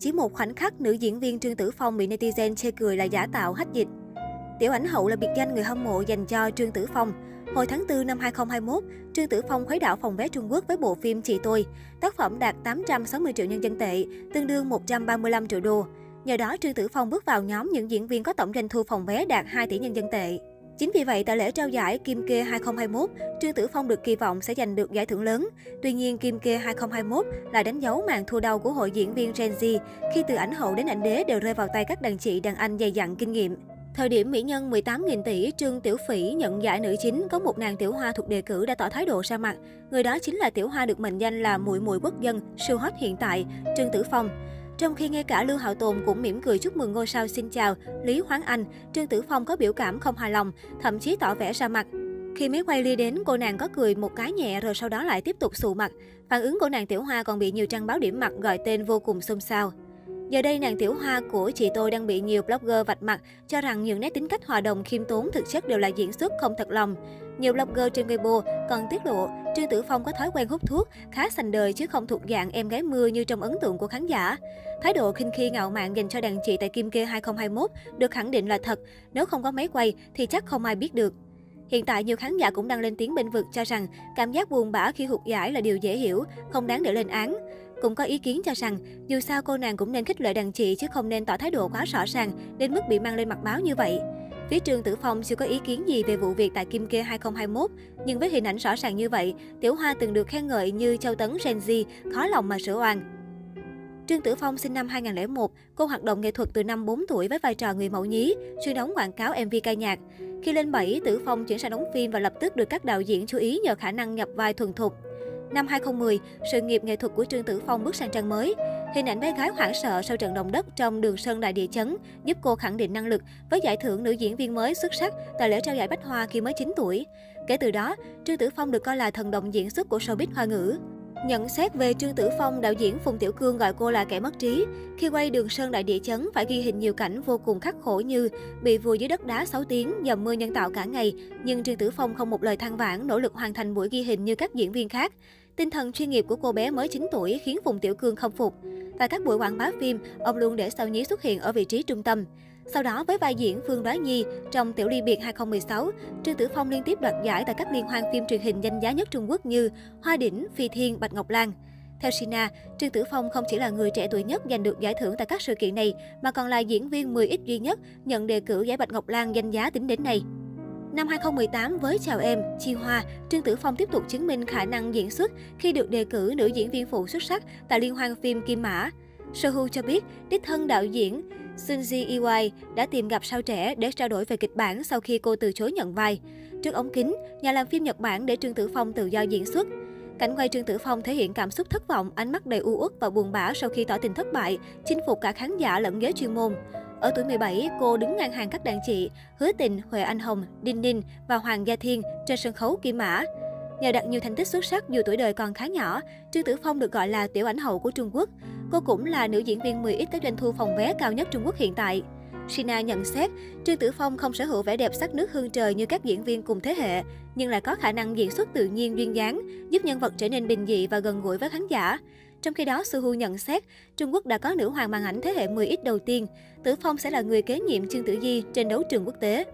Chỉ một khoảnh khắc, nữ diễn viên Trương Tử Phong bị netizen chê cười là giả tạo hách dịch. Tiểu ảnh hậu là biệt danh người hâm mộ dành cho Trương Tử Phong. Hồi tháng 4 năm 2021, Trương Tử Phong khuấy đảo phòng vé Trung Quốc với bộ phim Chị Tôi. Tác phẩm đạt 860 triệu nhân dân tệ, tương đương 135 triệu đô. Nhờ đó, Trương Tử Phong bước vào nhóm những diễn viên có tổng doanh thu phòng vé đạt 2 tỷ nhân dân tệ. Chính vì vậy, tại lễ trao giải Kim Kê 2021, Trương Tử Phong được kỳ vọng sẽ giành được giải thưởng lớn. Tuy nhiên, Kim Kê 2021 lại đánh dấu màn thua đau của hội diễn viên Gen Z khi từ ảnh hậu đến ảnh đế đều rơi vào tay các đàn chị đàn anh dày dặn kinh nghiệm. Thời điểm mỹ nhân 18.000 tỷ, Trương Tiểu Phỉ nhận giải nữ chính, có một nàng tiểu hoa thuộc đề cử đã tỏ thái độ ra mặt. Người đó chính là tiểu hoa được mệnh danh là muội muội quốc dân, siêu hot hiện tại, Trương Tử Phong. Trong khi ngay cả Lưu Hạo Tồn cũng mỉm cười chúc mừng ngôi sao xin chào, Lý Hoáng Anh, Trương Tử Phong có biểu cảm không hài lòng, thậm chí tỏ vẻ ra mặt. Khi máy quay ly đến, cô nàng có cười một cái nhẹ rồi sau đó lại tiếp tục sụ mặt. Phản ứng của nàng Tiểu Hoa còn bị nhiều trang báo điểm mặt gọi tên vô cùng xôn xao. Giờ đây, nàng tiểu hoa của chị tôi đang bị nhiều blogger vạch mặt, cho rằng những nét tính cách hòa đồng khiêm tốn thực chất đều là diễn xuất không thật lòng. Nhiều blogger trên Weibo còn tiết lộ Trương Tử Phong có thói quen hút thuốc, khá sành đời chứ không thuộc dạng em gái mưa như trong ấn tượng của khán giả. Thái độ khinh khi ngạo mạn dành cho đàn chị tại Kim Kê 2021 được khẳng định là thật, nếu không có máy quay thì chắc không ai biết được. Hiện tại, nhiều khán giả cũng đang lên tiếng bên vực cho rằng cảm giác buồn bã khi hụt giải là điều dễ hiểu, không đáng để lên án. Cũng có ý kiến cho rằng, dù sao cô nàng cũng nên khích lệ đàn chị chứ không nên tỏ thái độ quá rõ ràng đến mức bị mang lên mặt báo như vậy. Phía Trương Tử Phong chưa có ý kiến gì về vụ việc tại Kim Kê 2021, nhưng với hình ảnh rõ ràng như vậy, Tiểu Hoa từng được khen ngợi như Châu Tấn Gen Z, khó lòng mà sửa oan. Trương Tử Phong sinh năm 2001, cô hoạt động nghệ thuật từ năm 4 tuổi với vai trò người mẫu nhí, chuyên đóng quảng cáo MV ca nhạc. Khi lên 7, Tử Phong chuyển sang đóng phim và lập tức được các đạo diễn chú ý nhờ khả năng nhập vai thuần thục. Năm 2010, sự nghiệp nghệ thuật của Trương Tử Phong bước sang trang mới. Hình ảnh bé gái hoảng sợ sau trận động đất trong đường sân đại địa chấn giúp cô khẳng định năng lực với giải thưởng nữ diễn viên mới xuất sắc tại lễ trao giải Bách Hoa khi mới 9 tuổi. Kể từ đó, Trương Tử Phong được coi là thần đồng diễn xuất của showbiz hoa ngữ. Nhận xét về Trương Tử Phong, đạo diễn Phùng Tiểu Cương gọi cô là kẻ mất trí. Khi quay đường sơn đại địa chấn phải ghi hình nhiều cảnh vô cùng khắc khổ như bị vùi dưới đất đá 6 tiếng, dầm mưa nhân tạo cả ngày, nhưng Trương Tử Phong không một lời than vãn, nỗ lực hoàn thành buổi ghi hình như các diễn viên khác. Tinh thần chuyên nghiệp của cô bé mới 9 tuổi khiến Phùng Tiểu Cương không phục. Tại các buổi quảng bá phim, ông luôn để Sao Nhí xuất hiện ở vị trí trung tâm. Sau đó với vai diễn Phương Đoá Nhi trong Tiểu Ly Biệt 2016, Trương Tử Phong liên tiếp đoạt giải tại các liên hoan phim truyền hình danh giá nhất Trung Quốc như Hoa Đỉnh, Phi Thiên, Bạch Ngọc Lan. Theo Sina, Trương Tử Phong không chỉ là người trẻ tuổi nhất giành được giải thưởng tại các sự kiện này, mà còn là diễn viên 10X duy nhất nhận đề cử giải Bạch Ngọc Lan danh giá tính đến nay. Năm 2018 với Chào Em, Chi Hoa, Trương Tử Phong tiếp tục chứng minh khả năng diễn xuất khi được đề cử nữ diễn viên phụ xuất sắc tại liên hoan phim Kim Mã. Sohu cho biết, đích thân đạo diễn Sunji Iwai đã tìm gặp sao trẻ để trao đổi về kịch bản sau khi cô từ chối nhận vai. Trước ống kính, nhà làm phim Nhật Bản để Trương Tử Phong tự do diễn xuất. Cảnh quay Trương Tử Phong thể hiện cảm xúc thất vọng, ánh mắt đầy u uất và buồn bã sau khi tỏ tình thất bại, chinh phục cả khán giả lẫn giới chuyên môn. Ở tuổi 17, cô đứng ngang hàng các đàn chị Hứa Tình, Huệ Anh Hồng, Đinh Ninh và Hoàng Gia Thiên trên sân khấu Kim Mã. Nhờ đạt nhiều thành tích xuất sắc dù tuổi đời còn khá nhỏ, Trương Tử Phong được gọi là tiểu ảnh hậu của Trung Quốc. Cô cũng là nữ diễn viên 10X có doanh thu phòng vé cao nhất Trung Quốc hiện tại. Sina nhận xét, Trương Tử Phong không sở hữu vẻ đẹp sắc nước hương trời như các diễn viên cùng thế hệ, nhưng lại có khả năng diễn xuất tự nhiên duyên dáng, giúp nhân vật trở nên bình dị và gần gũi với khán giả. Trong khi đó, Suhu nhận xét, Trung Quốc đã có nữ hoàng màn ảnh thế hệ 10X đầu tiên. Tử Phong sẽ là người kế nhiệm Trương Tử Di trên đấu trường quốc tế.